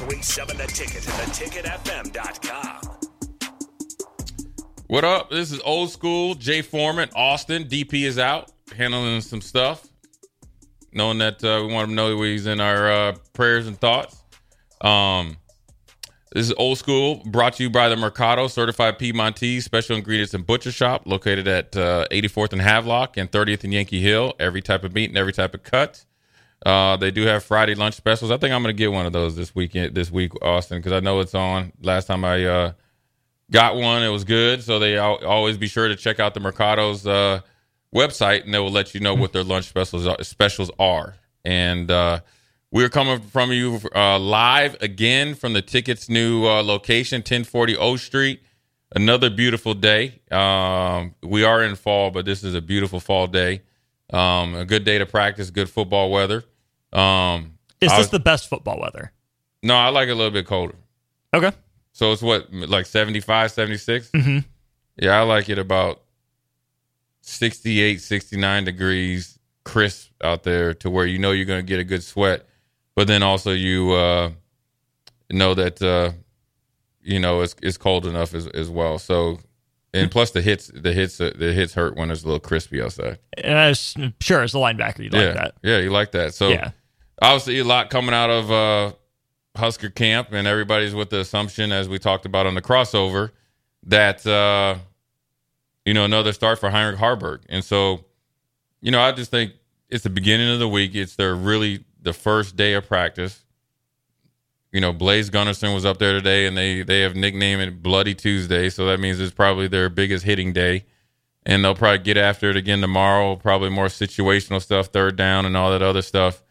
1037 The Ticket and theticketfm.com. What up? This is old school. Jay Foreman, Austin. DP is out handling some stuff. Knowing that uh, we want him to know he's in our uh, prayers and thoughts. Um, this is old school. Brought to you by the Mercado Certified Piedmontese Special Ingredients and Butcher Shop, located at uh, 84th and Havelock and 30th and Yankee Hill. Every type of meat and every type of cut. Uh, they do have Friday lunch specials. I think I'm going to get one of those this weekend, this week, Austin, because I know it's on. Last time I uh, got one, it was good. So they al- always be sure to check out the Mercado's uh, website, and they will let you know what their lunch specials are, specials are. And uh, we're coming from you uh, live again from the tickets new uh, location, 1040 O Street. Another beautiful day. Um, we are in fall, but this is a beautiful fall day. Um, a good day to practice, good football weather. Um, Is this was- the best football weather? no, I like it a little bit colder. Okay. So it's what, like 75, 76? Mhm. Yeah, I like it about 68, 69 degrees crisp out there to where you know you're going to get a good sweat. But then also you uh, know that, uh, you know, it's, it's cold enough as, as well. So, and plus the hits, the hits, uh, the hits hurt when it's a little crispy outside. Uh, s- sure, as a linebacker, you yeah. like that. Yeah, you like that. So Yeah. obviously a lot coming out of uh, Husker camp, and everybody's with the assumption, as we talked about on the crossover, that uh, you know another start for Heinrich Haarberg, and so you know I just think it's the beginning of the week. It's their really the first day of practice. You know, Blaze Gunnarsson was up there today, and they they have nicknamed it Bloody Tuesday, so that means it's probably their biggest hitting day and they'll probably get after it again tomorrow. Probably more situational stuff, third down, and all that other stuff.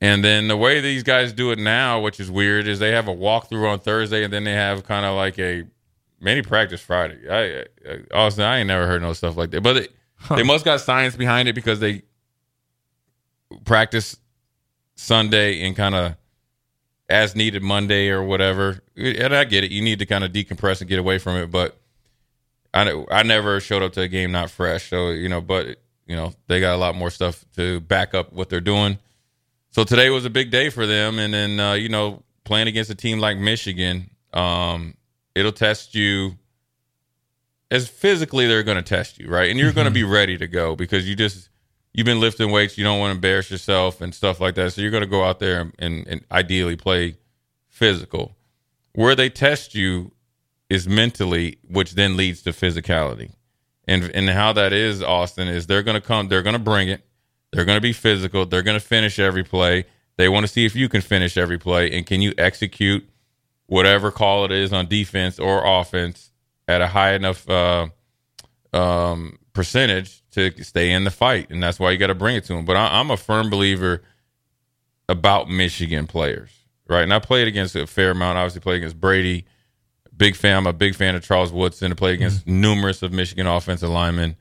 And then the way these guys do it now, which is weird, is they have a walkthrough on Thursday, and then they have kind of like a mini practice Friday. I, I Austin, I ain't never heard no stuff like that, but they, they must got science behind it because they practice Sunday and kind of as needed Monday or whatever. And I get it, you need to kind of decompress and get away from it, but I I never showed up to a game not fresh. So you know, but you know they got a lot more stuff to back up what they're doing. So today was a big day for them, and then uh, you know playing against a team like Michigan, um, it'll test you as physically they're going to test you, right? And you're going to be ready to go because you just you've been lifting weights, you don't want to embarrass yourself and stuff like that. So you're going to go out there and, and, and ideally play physical. Where they test you is mentally, which then leads to physicality. And and how that is, Austin, is they're gonna come, they're gonna bring it, they're gonna be physical, they're gonna finish every play. They want to see if you can finish every play and can you execute whatever call it is on defense or offense at a high enough uh, um, percentage to stay in the fight, and that's why you got to bring it to them. But I, I'm a firm believer about Michigan players, right? And I played against a fair amount. Obviously, played against Brady. Big fan. I'm a big fan of Charles Woodson. I played against numerous of Michigan offensive linemen.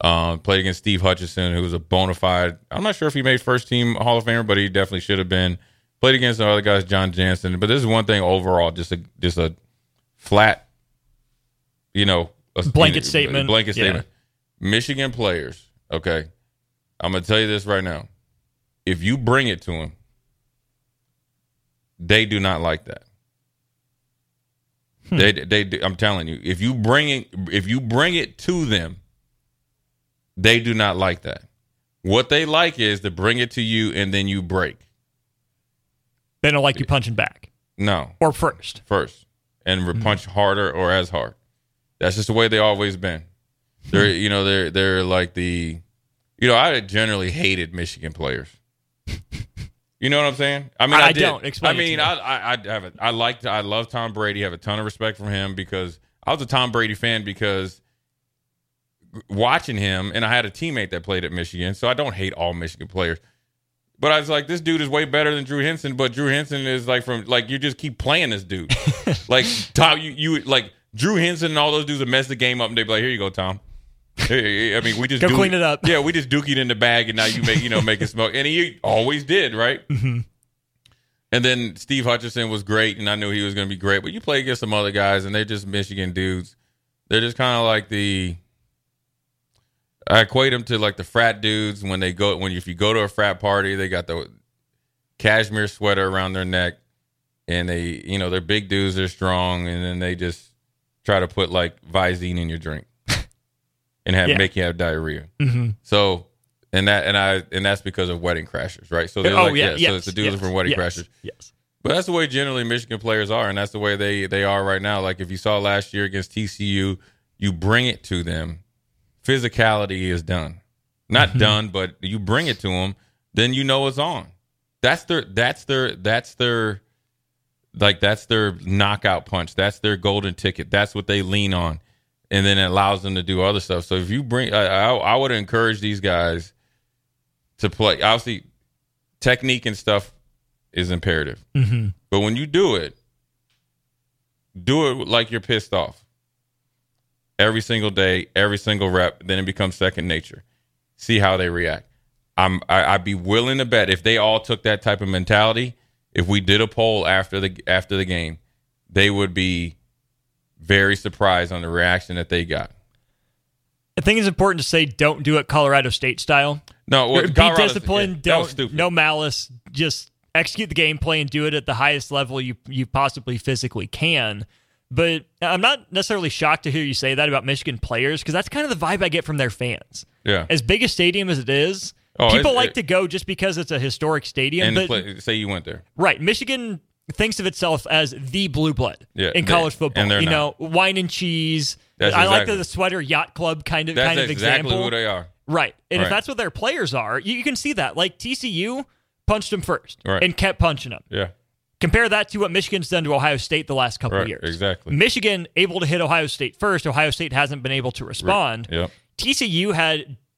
Um, played against Steve Hutchinson, who was a bona fide. I'm not sure if he made first team Hall of Famer, but he definitely should have been. Played against the other guys, Jon Jansen. But this is one thing overall, just a just a flat, you know, a Blanket you know, statement. Blanket Yeah. Michigan players. Okay, I'm gonna tell you this right now. If you bring it to them, they do not like that. Hmm. They they do- I'm telling you, if you bring it if you bring it to them, they do not like that. What they like is to bring it to you and then you break. They don't like you punching back No, or first. first and re- hmm. punch harder or as hard. That's just the way they always been. They're you know they're they're like the you know I generally hated Michigan players. You know what I'm saying? I mean, I- I, don't. Explain I mean, me. I, I, I have a, I liked. I love Tom Brady. Have a ton of respect for him because I was a Tom Brady fan because watching him, and I had a teammate that played at Michigan, so I don't hate all Michigan players. But I was like, this dude is way better than Drew Henson. But Drew Henson is like from like you just keep playing this dude. like Tom, you you like Drew Henson and all those dudes that mess the game up, and they be like, here you go, Tom. I mean, we just Go clean it up. Yeah, we just dookie it in the bag, and now you make you know make it smoke, and he always did, right? Mm-hmm. And then Steve Hutchinson was great, and I knew he was going to be great. But you play against some other guys, and they're just Michigan dudes. They're just kind of like the. I equate them to like the frat dudes when they go when if you go to a frat party, they got the cashmere sweater around their neck, and they you know they're big dudes, they're strong, and then they just try to put like Visine in your drink, and have Yeah. make you have diarrhea. Mm-hmm. So and that and I and that's because of wedding crashers, right? So they're Oh like, yeah, yes, so it's the dudes yes, from wedding yes, crashers. Yes. But that's the way generally Michigan players are, and that's the way they they are right now. Like if you saw last year against TCU, you bring it to them. Physicality is done, not done, but you bring it to them, then you know it's on. That's their that's their that's their like that's their knockout punch. That's their golden ticket. That's what they lean on, and then it allows them to do other stuff. So if you bring, I, I, I would encourage these guys to play. Obviously, technique and stuff is imperative. Mm-hmm. But when you do it, do it like you're pissed off. Every single day, every single rep, then it becomes second nature. See how they react. I'm I, I'd be willing to bet if they all took that type of mentality, if we did a poll after the after the game, they would be very surprised on the reaction that they got. I think it's important to say don't do it Colorado State style. No, well, Be disciplined. yeah, don't no malice. Just execute the game play and do it at the highest level you you possibly physically can. But I'm not necessarily shocked to hear you say that about Michigan players because that's kind of the vibe I get from their fans. Yeah. As big a stadium as it is, Oh, people like it- to go just because it's a historic stadium. and but play, say you went there. Right. Michigan thinks of itself as the blue blood Yeah, in college football. you not. know, wine and cheese. That's I like the, the sweater yacht club kind of That's kind of exactly example. who they are. Right. And if that's what their players are, you, you can see that. Like TCU punched them first Right. and kept punching them. Yeah. Compare that to what Michigan's done to Ohio State the last couple Right, of years. exactly. Michigan able to hit Ohio State first. Ohio State hasn't been able to respond. Yep. TCU had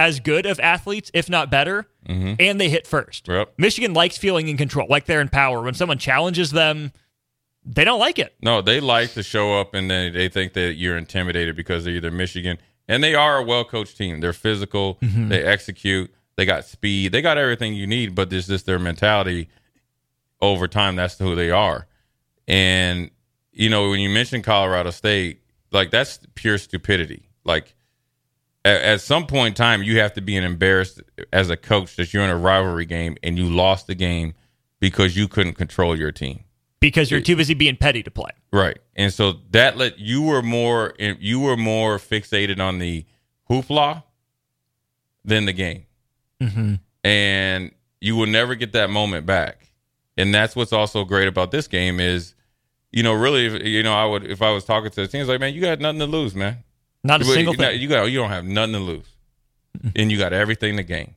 As good of athletes, if not better, mm-hmm. and they hit first. Yep. Michigan likes feeling in control, like they're in power. When someone challenges them, they don't like it. No, they like to show up and then they think that you're intimidated because they're either Michigan and they are a well coached team. They're physical, mm-hmm. they execute, they got speed, they got everything you need, but there's just their mentality over time. That's who they are. And, you know, when you mention Colorado State, like that's pure stupidity. Like, at, at some point in time, you have to be an embarrassed as a coach that you're in a rivalry game and you lost the game because you couldn't control your team. Because you're too busy being petty to play. Right. And so that let you were more you were more fixated on the hoopla than the game. Mm-hmm. And you will never get that moment back. And that's what's also great about this game is, you know, really, if, you know, I would if I was talking to the teams like, man, you got nothing to lose, man. Not a single thing. You got you don't have nothing to lose, and you got everything to gain.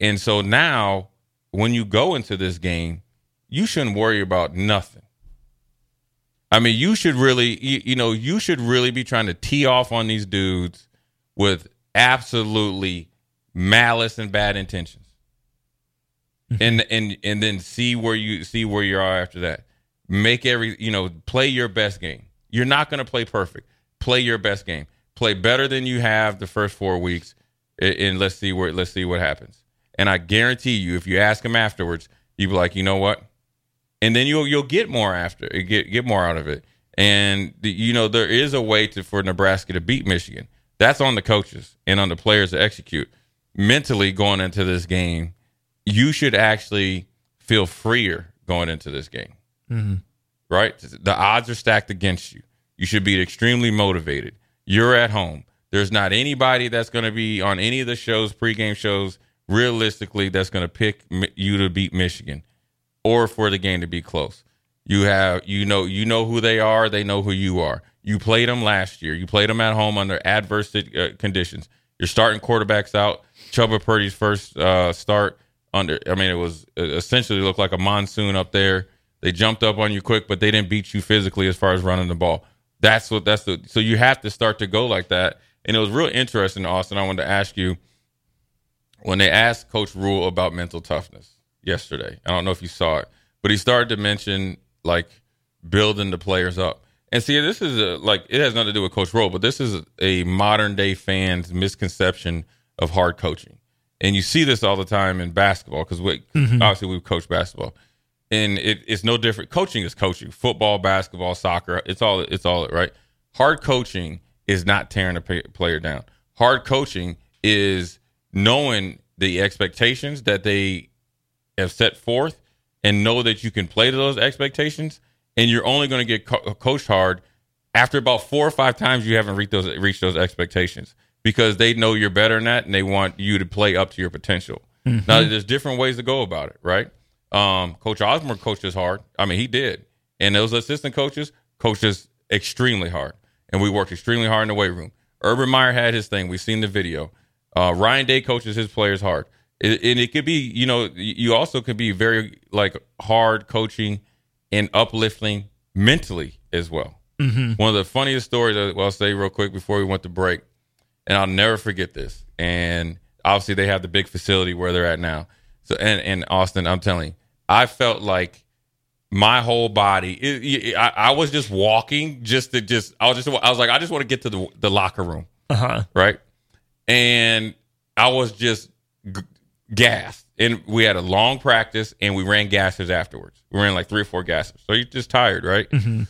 And so now, when you go into this game, you shouldn't worry about nothing. I mean, you should really, you, you know, you should really be trying to tee off on these dudes with absolutely malice and bad intentions, mm-hmm. and and and then see where you see where you are after that. Make every, you know, play your best game. You're not going to play perfect. Play your best game. Play better than you have the first four weeks, and, let's see where let's see what happens. And I guarantee you, if you ask them afterwards, you'll be like, you know what? and then you'll you'll get more after get get more out of it. And you know there is a way to for Nebraska to beat Michigan. That's on the coaches and on the players to execute. Mentally going into this game, you should actually feel freer going into this game. Mm-hmm. Right? The odds are stacked against you. You should be extremely motivated. You're at home. There's not anybody that's going to be on any of the shows, pregame shows, realistically, that's going to pick you to beat Michigan or for the game to be close. You have you know you know who they are. They know who you are. You played them last year. You played them at home under adverse uh, conditions. You're starting quarterbacks out. Chubba Purdy's first uh, start under. I mean, it was it essentially looked like a monsoon up there. They jumped up on you quick, but they didn't beat you physically as far as running the ball. That's what that's the. So you have to start to go like that. And it was real interesting, Austin. I wanted to ask you when they asked Coach Rhule about mental toughness yesterday. I don't know if you saw it, but he started to mention like building the players up. And see, this is a, like it has nothing to do with Coach Rhule, but this is a modern day fan's misconception of hard coaching. And you see this all the time in basketball because we mm-hmm. obviously we've coached basketball, and it, it's no different. Coaching is coaching. Football, basketball, soccer. It's all. It's all right. Hard coaching is not tearing a player down. Hard coaching is knowing the expectations that they have set forth and know that you can play to those expectations and you're only going to get co- coached hard after about four or five times you haven't reached those reached those expectations because they know you're better than that and they want you to play up to your potential. Mm-hmm. Now there's different ways to go about it, right? Um, Coach Osborne coached us hard. I mean, he did, and those assistant coaches coached us extremely hard, and we worked extremely hard in the weight room. Urban Meyer had his thing. We've seen the video. Uh, Ryan Day coaches his players hard, it, and it could be, you know, you also could be very like hard coaching and uplifting mentally as well. One of the funniest stories I'll say real quick before we went to break, and I'll never forget this. And obviously, they have the big facility where they're at now. So, and and Austin, I'm telling you, I felt like my whole body. It, it- I, I was just walking, just to just. I was just. I was like, I just want to get to the the locker room Uh huh. right? And I was just g- gassed. And we had a long practice, and we ran gassers afterwards. We ran like three or four gassers. So you're just tired, right? And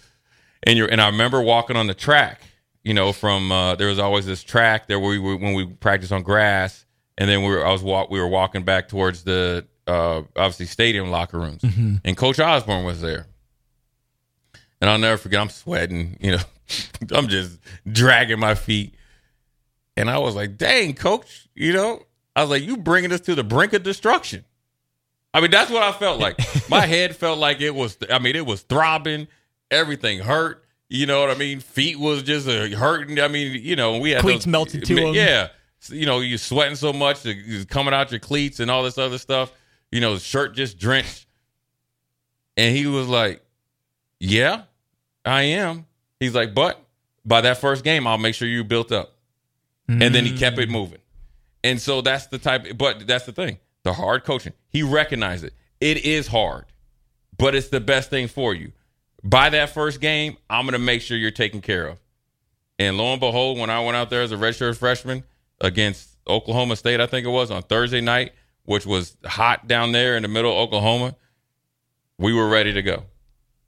you're and I remember walking on the track. You know, from uh, there was always this track there where we were when we practiced on grass, and then we were I was walk we were walking back towards the uh, obviously stadium locker rooms, and Coach Osborne was there. And I'll never forget. I'm sweating. You know, I'm just dragging my feet. And I was like, dang, coach, you know, I was like, you bringing us to the brink of destruction. I mean, that's what I felt like. My head felt like it was, I mean, it was throbbing, everything hurt. You know what I mean? Feet was just uh, hurting. I mean, you know, we had Cleats melted to 'em. Yeah. You know, you're sweating so much, it's coming out your cleats and all this other stuff. You know, shirt just drenched. And he was like, Yeah, I am. He's like, But by that first game, I'll make sure you built up. And then he kept it mm. moving. And so that's the type, but that's the thing the hard coaching. He recognized it. It is hard, but it's the best thing for you. By that first game, I'm going to make sure you're taken care of. And lo and behold, when I went out there as a redshirt freshman against Oklahoma State, I think it was on Thursday night, which was hot down there in the middle of Oklahoma, we were ready to go.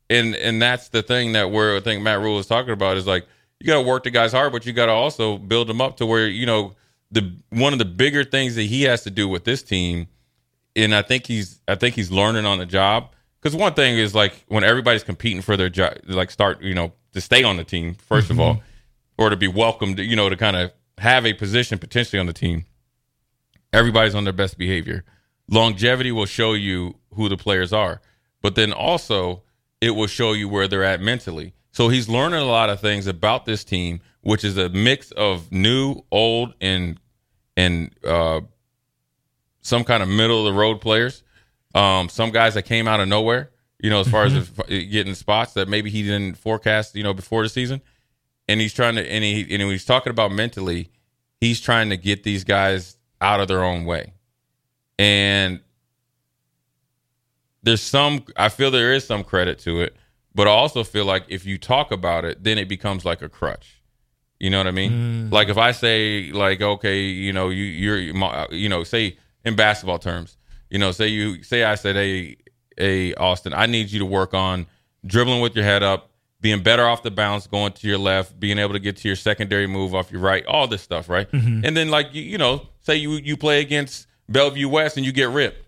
And and that's the thing that where I think Matt Rhule is talking about is like you got to work the guys hard, but you got to also build them up to where you know the one of the bigger things that he has to do with this team, and I think he's I think he's learning on the job. Because one thing is like when everybody's competing for their job, like start you know to stay on the team 1st of mm-hmm. all, or to be welcomed, you know, to kind of have a position potentially on the team. Everybody's on their best behavior. Longevity will show you who the players are, but then also it will show you where they're at mentally. So he's learning a lot of things about this team, which is a mix of new, old, and and uh, some kind of middle of the road players. Um, some guys that came out of nowhere, you know, as far as getting spots that maybe he didn't forecast, you know, before the season. And he's trying to, and he, and when he's talking about mentally, he's trying to get these guys out of their own way. And there's some, I feel there is some credit to it, but I also feel like if you talk about it, then it becomes like a crutch. You know what I mean? Mm. Like if I say like, okay, you know, you you're you know, say in basketball terms, you know, say you say I said, hey, hey, Austin, I need you to work on dribbling with your head up, being better off the bounce, going to your left, being able to get to your secondary move off your right, all this stuff, right? Mm-hmm. And then like you, you know, say you you play against Bellevue West and you get ripped,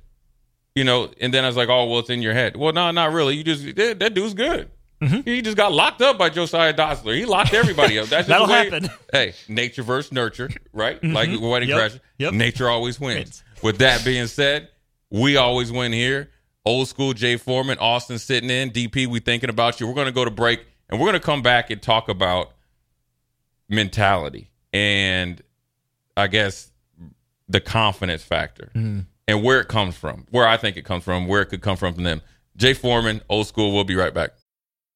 you know, and then I was like, oh, well, it's in your head. Well, no, not really. You just that, that dude's good. Mm-hmm. He just got locked up by Josiah Dotzler. He locked everybody up. That's just That'll way- happen. Hey, nature versus nurture, right? Mm-hmm. Like wedding Yep. crashers. Yep. Nature always. Wins. With that being said, we always win here. Old school Jay Foreman, Austin sitting in. DP, we thinking about you. We're going to go to break and we're going to come back and talk about mentality and I guess the confidence factor mm-hmm. and where it comes from, where I think it comes from, where it could come from from them. Jay Foreman, old school. We'll be right back.